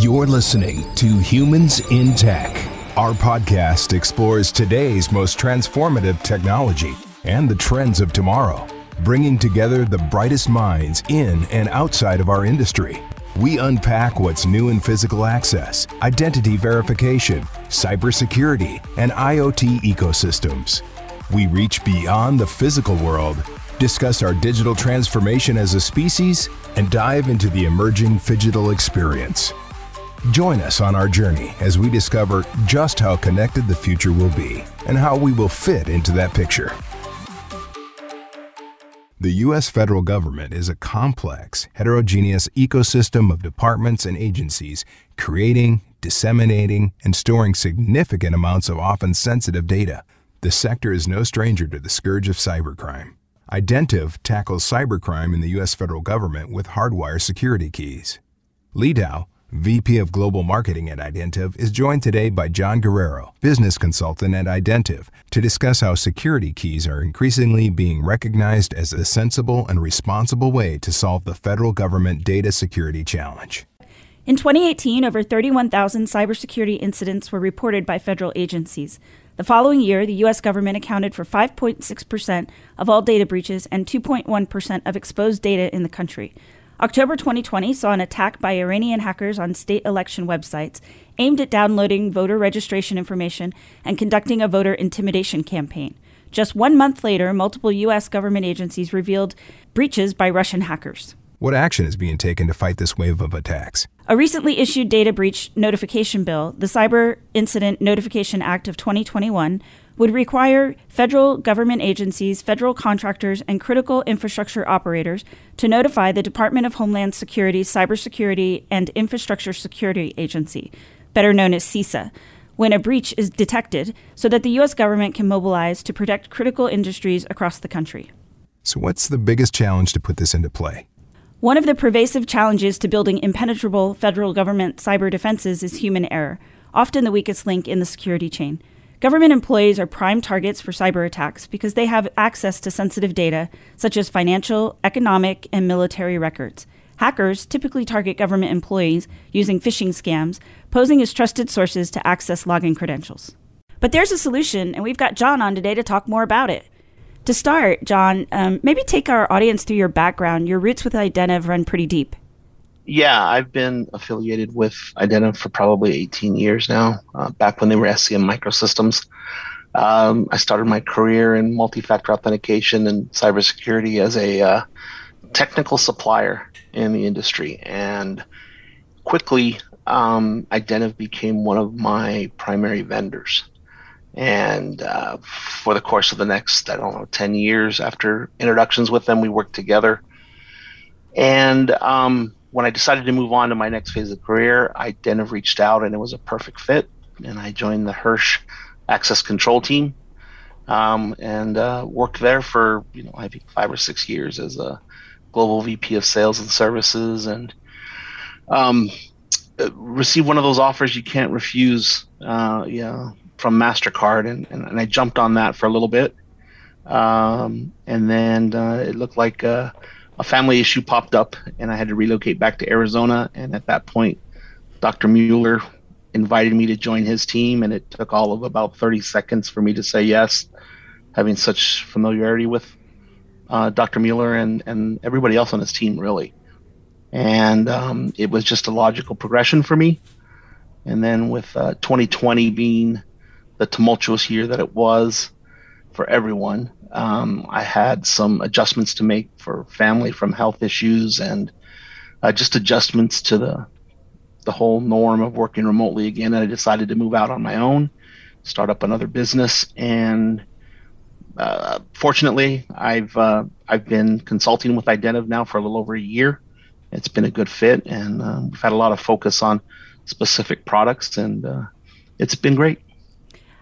You're listening to Humans in Tech. Our podcast explores today's most transformative technology and the trends of tomorrow, bringing together the brightest minds in and outside of our industry. We unpack what's new in physical access, identity verification, cybersecurity, and IoT ecosystems. We reach beyond the physical world, discuss our digital transformation as a species, and dive into the emerging phygital experience. Join us on our journey as we discover just how connected the future will be and how we will fit into that picture. The U.S. federal government is a complex, heterogeneous ecosystem of departments and agencies creating, disseminating, and storing significant amounts of often sensitive data. The sector is no stranger to the scourge of cybercrime. Identiv tackles cybercrime in the U.S. federal government with hardware security keys. Leigh Dow VP of Global Marketing at Identiv, is joined today by John Guerrero, business consultant at Identiv, to discuss how security keys are increasingly being recognized as a sensible and responsible way to solve the federal government data security challenge. In 2018, over 31,000 cybersecurity incidents were reported by federal agencies. The following year, the U.S. government accounted for 5.6% of all data breaches and 2.1% of exposed data in the country. October 2020 saw an attack by Iranian hackers on state election websites aimed at downloading voter registration information and conducting a voter intimidation campaign. Just one month later, multiple U.S. government agencies revealed breaches by Russian hackers. What action is being taken to fight this wave of attacks? A recently issued data breach notification bill, the Cyber Incident Notification Act of 2021, would require federal government agencies, federal contractors, and critical infrastructure operators to notify the Department of Homeland Security's Cybersecurity and Infrastructure Security Agency, better known as CISA, when a breach is detected so that the U.S. government can mobilize to protect critical industries across the country. So, what's the biggest challenge to put this into play? One of the pervasive challenges to building impenetrable federal government cyber defenses is human error, often the weakest link in the security chain. Government employees are prime targets for cyber attacks because they have access to sensitive data, such as financial, economic, and military records. Hackers typically target government employees using phishing scams, posing as trusted sources to access login credentials. But there's a solution, and we've got John on today to talk more about it. To start, John, um, maybe take our audience through your background. Your roots with Identiv run pretty deep. Yeah, I've been affiliated with Identiv for probably 18 years now, uh, back when they were SCM Microsystems. Um, I started my career in multi factor authentication and cybersecurity as a uh, technical supplier in the industry. And quickly, um, Identiv became one of my primary vendors. And uh, for the course of the next, I don't know, 10 years after introductions with them, we worked together. And um, when I decided to move on to my next phase of career, I then have reached out and it was a perfect fit. And I joined the Hirsch Access Control team um, and uh, worked there for, you know, I think five or six years as a global VP of sales and services and um, received one of those offers you can't refuse, uh, you know, from MasterCard. And, and, and, I jumped on that for a little bit. Um, and then uh, it looked like, uh, a family issue popped up and I had to relocate back to Arizona. And at that point, Dr. Mueller invited me to join his team, and it took all of about 30 seconds for me to say yes, having such familiarity with uh, Dr. Mueller and, and everybody else on his team, really. And um, it was just a logical progression for me. And then with uh, 2020 being the tumultuous year that it was for everyone, um, I had some adjustments to make for family from health issues and uh, just adjustments to the the whole norm of working remotely again. And I decided to move out on my own, start up another business, and uh, fortunately, I've uh, I've been consulting with Identiv now for a little over a year. It's been a good fit, and uh, we've had a lot of focus on specific products, and uh, it's been great.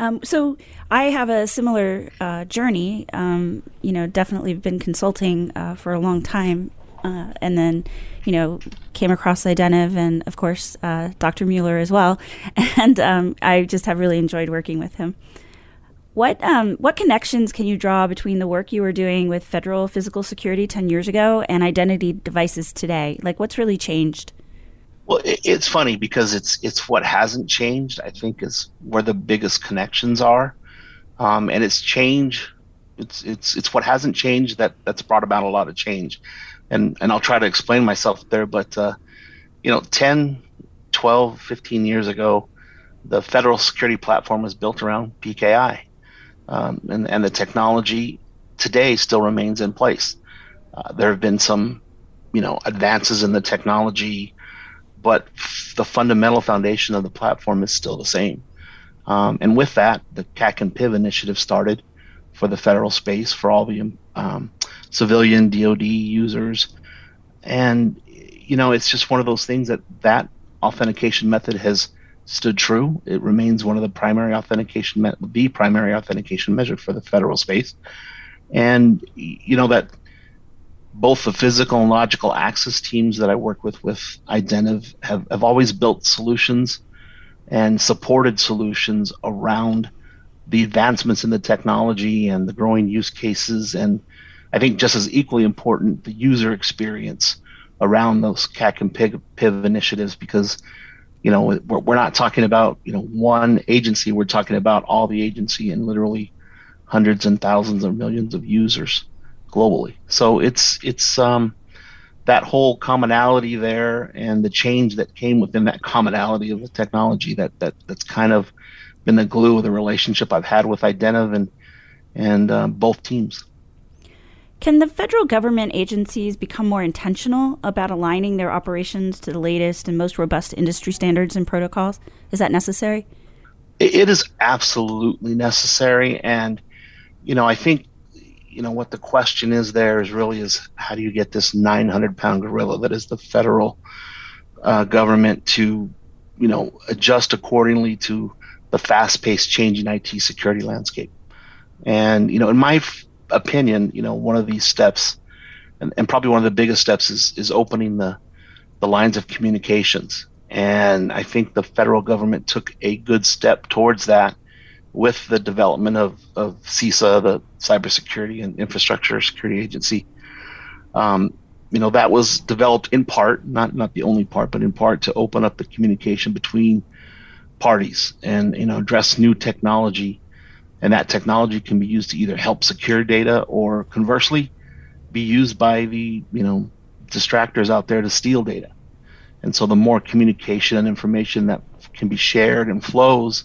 Um, so I have a similar uh, journey. Um, you know, definitely been consulting uh, for a long time, uh, and then you know came across Identiv and of course uh, Dr. Mueller as well, and um, I just have really enjoyed working with him. What um, what connections can you draw between the work you were doing with federal physical security ten years ago and identity devices today? Like, what's really changed? Well, it, it's funny because it's it's what hasn't changed. I think is where the biggest connections are, um, and it's change. It's it's it's what hasn't changed that that's brought about a lot of change, and and I'll try to explain myself there. But uh, you know, 10, 12, 15 years ago, the federal security platform was built around PKI, um, and and the technology today still remains in place. Uh, there have been some, you know, advances in the technology, but the fundamental foundation of the platform is still the same. Um, and with that, the CAC and PIV initiative started for the federal space for all the um, civilian DoD users, and you know, it's just one of those things that that authentication method has stood true. It remains one of the primary authentication, me- the primary authentication measure for the federal space. And, you know, that both the physical and logical access teams that I work with with Identiv have, have always built solutions and supported solutions around the advancements in the technology and the growing use cases. And I think just as equally important, the user experience around those CAC and PIG PIV initiatives because you know we're, we're not talking about you know one agency we're talking about all the agency and literally hundreds and thousands of millions of users globally so it's it's um that whole commonality there and the change that came within that commonality of the technology that that that's kind of been the glue of the relationship I've had with Identiv and and uh, both teams. Can the federal government agencies become more intentional about aligning their operations to the latest and most robust industry standards and protocols? Is that necessary? It is absolutely necessary. And, you know, I think, you know, what the question is there is really is how do you get this 900 pound gorilla that is the federal uh, government to, you know, adjust accordingly to the fast paced changing IT security landscape? And, you know, in my opinion, you know, one of these steps, and, and probably one of the biggest steps, is is opening the the lines of communications. And I think the federal government took a good step towards that with the development of, of CISA, the Cybersecurity and Infrastructure Security Agency. Um, you know, that was developed in part, not not the only part, but in part to open up the communication between parties and you know address new technology and that technology can be used to either help secure data or conversely be used by the you know distractors out there to steal data and so the more communication and information that can be shared and flows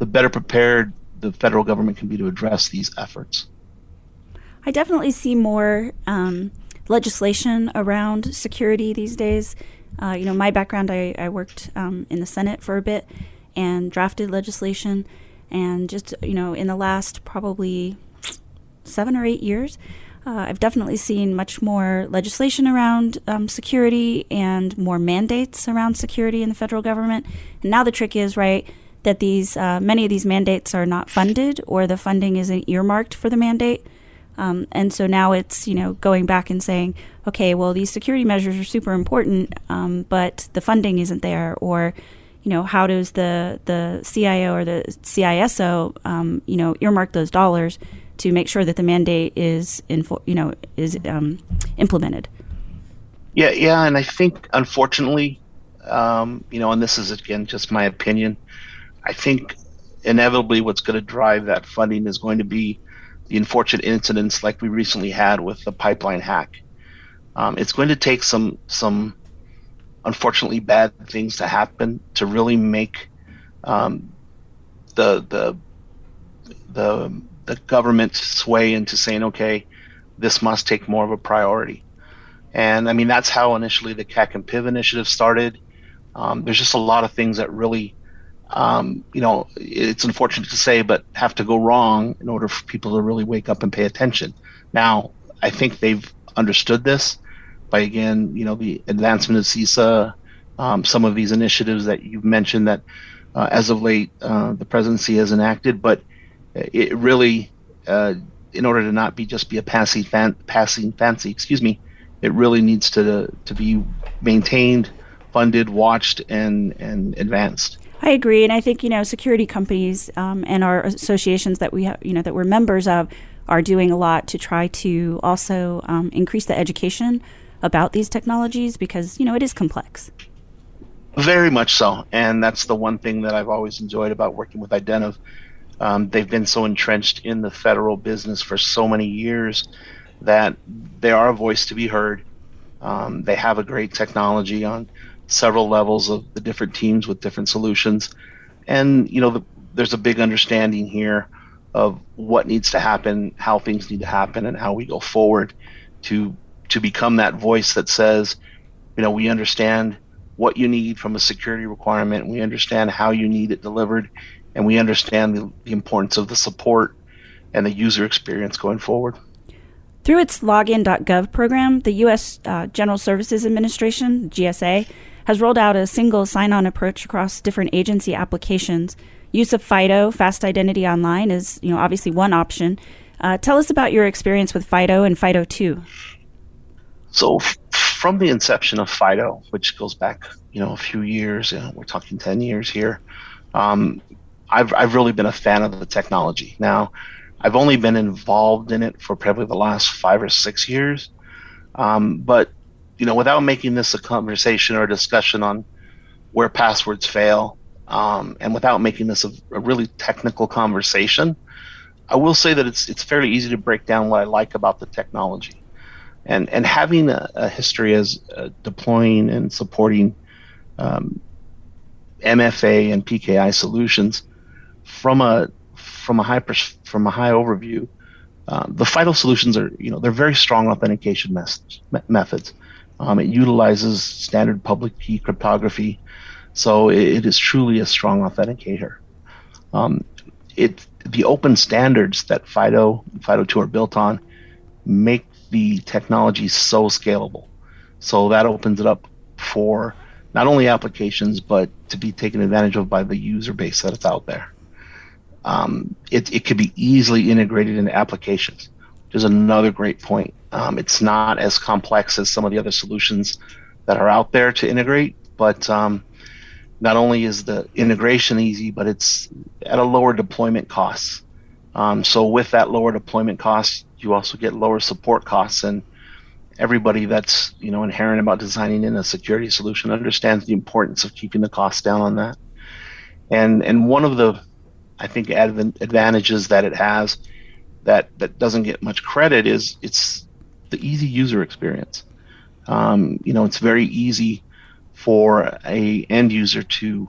the better prepared the federal government can be to address these efforts. I definitely see more um, legislation around security these days. Uh, you know my background i, I worked um, in the senate for a bit and drafted legislation. And just, you know, in the last probably seven or eight years, uh, I've definitely seen much more legislation around um, security and more mandates around security in the federal government. And now the trick is, right, that these uh, many of these mandates are not funded or the funding isn't earmarked for the mandate. Um, and so now it's you know going back and saying, okay, well these security measures are super important, um, but the funding isn't there, or you know, how does the the CIO or the CISO, um, you know, earmark those dollars to make sure that the mandate is, info, you know, is um, implemented? Yeah, yeah, and I think unfortunately, um, you know, and this is again just my opinion. I think inevitably what's going to drive that funding is going to be the unfortunate incidents like we recently had with the pipeline hack. Um, it's going to take some some unfortunately bad things to happen to really make um, the the the the government sway into saying, okay, this must take more of a priority. And I mean, that's how initially the CAC and PIV initiative started. Um, there's just a lot of things that really, um, you know, it's unfortunate to say, but have to go wrong in order for people to really wake up and pay attention. Now, I think they've understood this by again, you know, the advancement of CISA, um, some of these initiatives that you've mentioned that uh, as of late uh, the presidency has enacted, but it really, uh, in order to not be just be a passing fan, passing fancy, excuse me, it really needs to to be maintained, funded, watched, and and advanced. I agree, and I think you know security companies um, and our associations that we have, you know, that we're members of, are doing a lot to try to also um, increase the education about these technologies because you know it is complex. Very much so, and that's the one thing that I've always enjoyed about working with Identiv. Um, they've been so entrenched in the federal business for so many years that they are a voice to be heard. Um, they have a great technology on several levels of the different teams with different solutions, and you know the, there's a big understanding here of what needs to happen, how things need to happen, and how we go forward to to become that voice that says, you know, we understand what you need from a security requirement, we understand how you need it delivered, and we understand the, the importance of the support and the user experience going forward. Through its login.gov program, the U.S. Uh, General Services Administration, GSA, has rolled out a single sign on approach across different agency applications. Use of FIDO, Fast Identity Online, is you know obviously one option. Uh, tell us about your experience with FIDO and FIDO 2. So, f- from the inception of FIDO, which goes back you know a few years, you know, we're talking 10 years here, um, I've, I've really been a fan of the technology. Now, I've only been involved in it for probably the last five or six years. Um, but, you know, without making this a conversation or a discussion on where passwords fail, um, and without making this a, a, really technical conversation, I will say that it's it's fairly easy to break down what I like about the technology, and and having a, a history as uh, deploying and supporting um, MFA and PKI solutions from a from a high pers- from a high overview, uh, the FIDO solutions are you know they're very strong authentication mes- methods. Um, it utilizes standard public key cryptography, so it, it is truly a strong authenticator. Um, it the open standards that FIDO FIDO 2 are built on make the technology so scalable. So that opens it up for not only applications but to be taken advantage of by the user base that it's out there um, it, it could be easily integrated into applications, is another great point. Um, it's not as complex as some of the other solutions that are out there to integrate, but um, not only is the integration easy, but it's at a lower deployment cost. Um, so with that lower deployment cost, you also get lower support costs, and everybody that's you know inherent about designing in a security solution understands the importance of keeping the costs down on that. And and one of the I think advantages that it has that that doesn't get much credit is it's the easy user experience. Um, you know, it's very easy for a end user to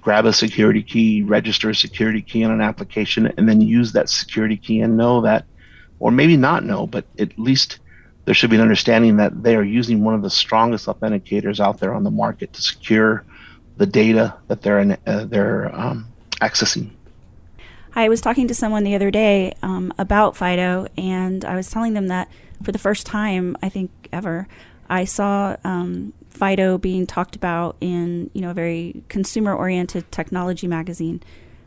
grab a security key, register a security key on an application, and then use that security key and know that, or maybe not know, but at least there should be an understanding that they are using one of the strongest authenticators out there on the market to secure the data that they're in, uh, they're um, accessing. I was talking to someone the other day um, about Fido, and I was telling them that for the first time, I think ever, I saw um, Fido being talked about in you know a very consumer-oriented technology magazine.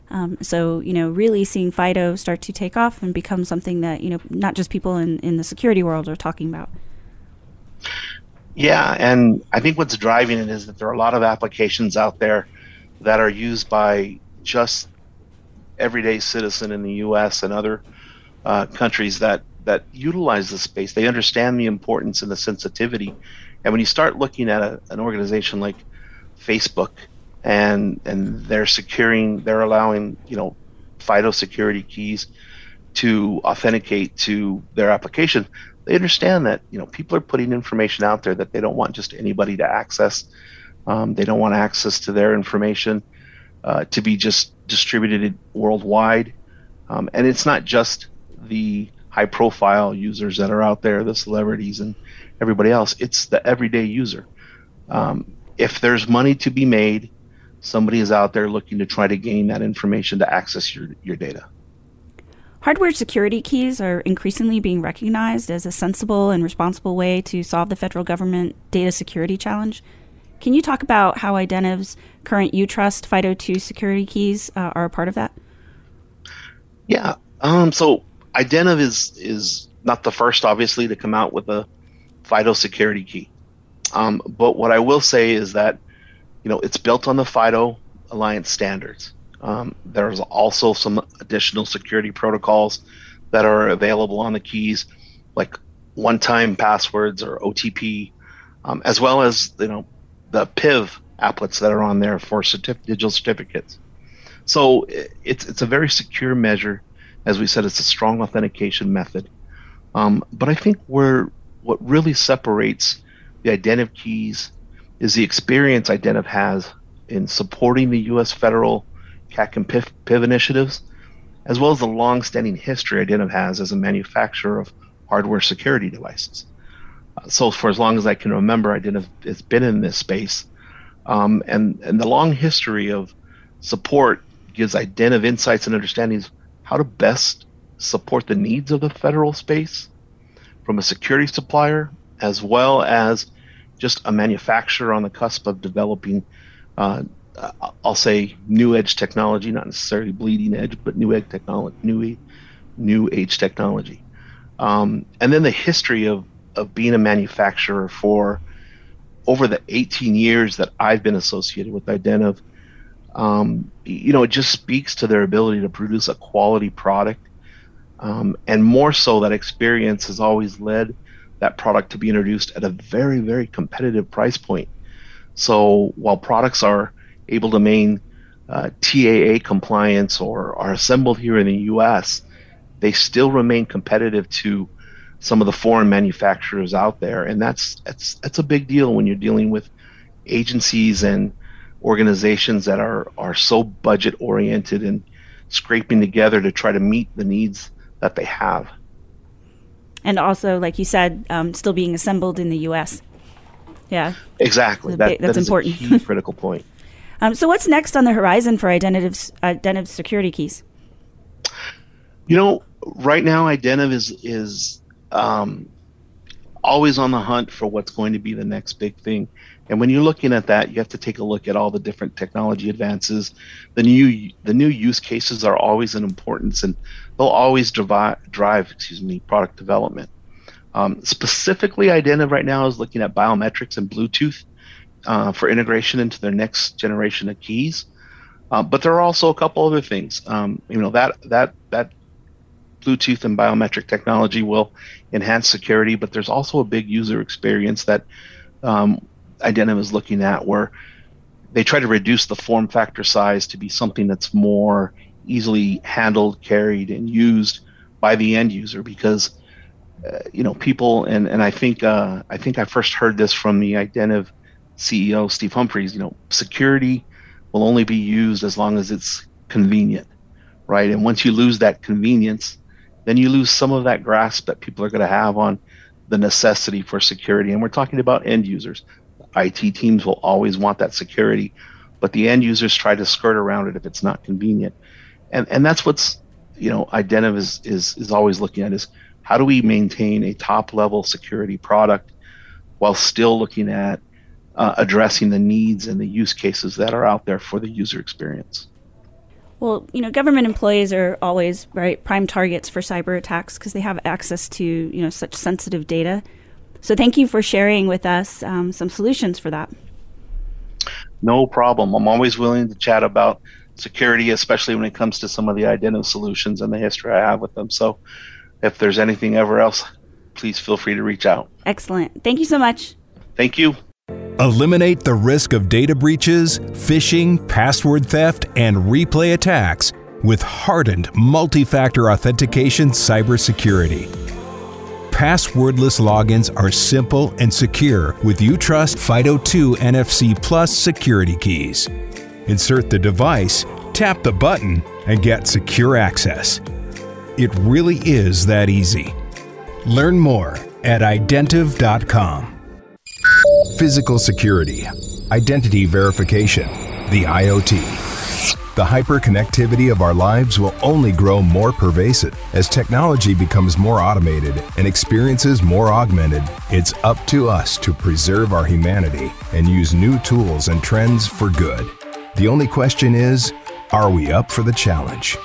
Um, so you know, really seeing Fido start to take off and become something that you know not just people in in the security world are talking about. Yeah, and I think what's driving it is that there are a lot of applications out there that are used by just everyday citizen in the U.S. and other uh, countries that that utilize the space. They understand the importance and the sensitivity. And when you start looking at a, an organization like Facebook, and and they're securing, they're allowing you know FIDO security keys to authenticate to their application. They understand that you know people are putting information out there that they don't want just anybody to access. Um, they don't want access to their information uh, to be just distributed worldwide. Um, and it's not just the high profile users that are out there, the celebrities and everybody else, it's the everyday user. Um, if there's money to be made, somebody is out there looking to try to gain that information to access your, your data. Hardware security keys are increasingly being recognized as a sensible and responsible way to solve the federal government data security challenge. Can you talk about how Identiv's current UTrust FIDO2 security keys uh, are a part of that? Yeah. Um, so Identiv is is not the first, obviously, to come out with a FIDO security key. Um, but what I will say is that, you know, it's built on the FIDO Alliance standards. Um, there's also some additional security protocols that are available on the keys, like one-time passwords or OTP, um, as well as you know the PIV applets that are on there for certif- digital certificates. So it's it's a very secure measure. As we said, it's a strong authentication method. Um, but I think where what really separates the Identiv keys is the experience Identiv has in supporting the U.S. federal CAC and PIV, PIV initiatives, as well as the long-standing history Identiv has as a manufacturer of hardware security devices. Uh, so for as long as I can remember, Identiv, it's been in this space, um, and and the long history of support gives Identiv insights and understandings how to best support the needs of the federal space from a security supplier as well as just a manufacturer on the cusp of developing, uh, I'll say, new edge technology, not necessarily bleeding edge, but new edge technology, new, new age technology. Um, and then the history of, of being a manufacturer for over the 18 years that I've been associated with Identiv, um, you know, it just speaks to their ability to produce a quality product. Um, and more so, that experience has always led that product to be introduced at a very, very competitive price point. So while products are able to maintain uh, TAA compliance or are assembled here in the US, they still remain competitive to some of the foreign manufacturers out there. And that's, that's, that's a big deal when you're dealing with agencies and organizations that are, are so budget oriented and scraping together to try to meet the needs that they have and also, like you said, um, still being assembled in the U.S. Yeah, exactly. That, that's that important. key critical point. Um, so, what's next on the horizon for Identiv's, Identiv security keys? You know, right now, Identiv is is um, always on the hunt for what's going to be the next big thing. And when you're looking at that, you have to take a look at all the different technology advances. The new the new use cases are always an importance, and they'll always drive, drive excuse me product development. Um, specifically, Identiv right now is looking at biometrics and Bluetooth uh, for integration into their next generation of keys. Uh, but there are also a couple other things. Um, you know that that that Bluetooth and biometric technology will enhance security, but there's also a big user experience that um, Identiv is looking at where they try to reduce the form factor size to be something that's more easily handled, carried, and used by the end user because uh, you know people and and I think uh, I think I first heard this from the Identiv CEO Steve Humphreys. You know, security will only be used as long as it's convenient, right? And once you lose that convenience, then you lose some of that grasp that people are going to have on the necessity for security. And we're talking about end users. IT teams will always want that security, but the end users try to skirt around it if it's not convenient. And and that's what's you know Identiv is is is always looking at is how do we maintain a top level security product while still looking at uh, addressing the needs and the use cases that are out there for the user experience. Well, you know, government employees are always right prime targets for cyber attacks because they have access to you know such sensitive data. So thank you for sharing with us um, some solutions for that. No problem. I'm always willing to chat about security, especially when it comes to some of the Identiv solutions and the history I have with them. So if there's anything ever else, please feel free to reach out. Excellent. Thank you so much. Thank you. Eliminate the risk of data breaches, phishing, password theft, and replay attacks with hardened multi factor authentication cybersecurity passwordless logins are simple and secure with UTrust FIDO2 NFC Plus security keys. Insert the device, tap the button, and get secure access. It really is that easy. Learn more at identiv.com. Physical security, identity verification, the IoT. The hyperconnectivity of our lives will only grow more pervasive. As technology becomes more automated and experiences more augmented, it's up to us to preserve our humanity and use new tools and trends for good. The only question is are we up for the challenge?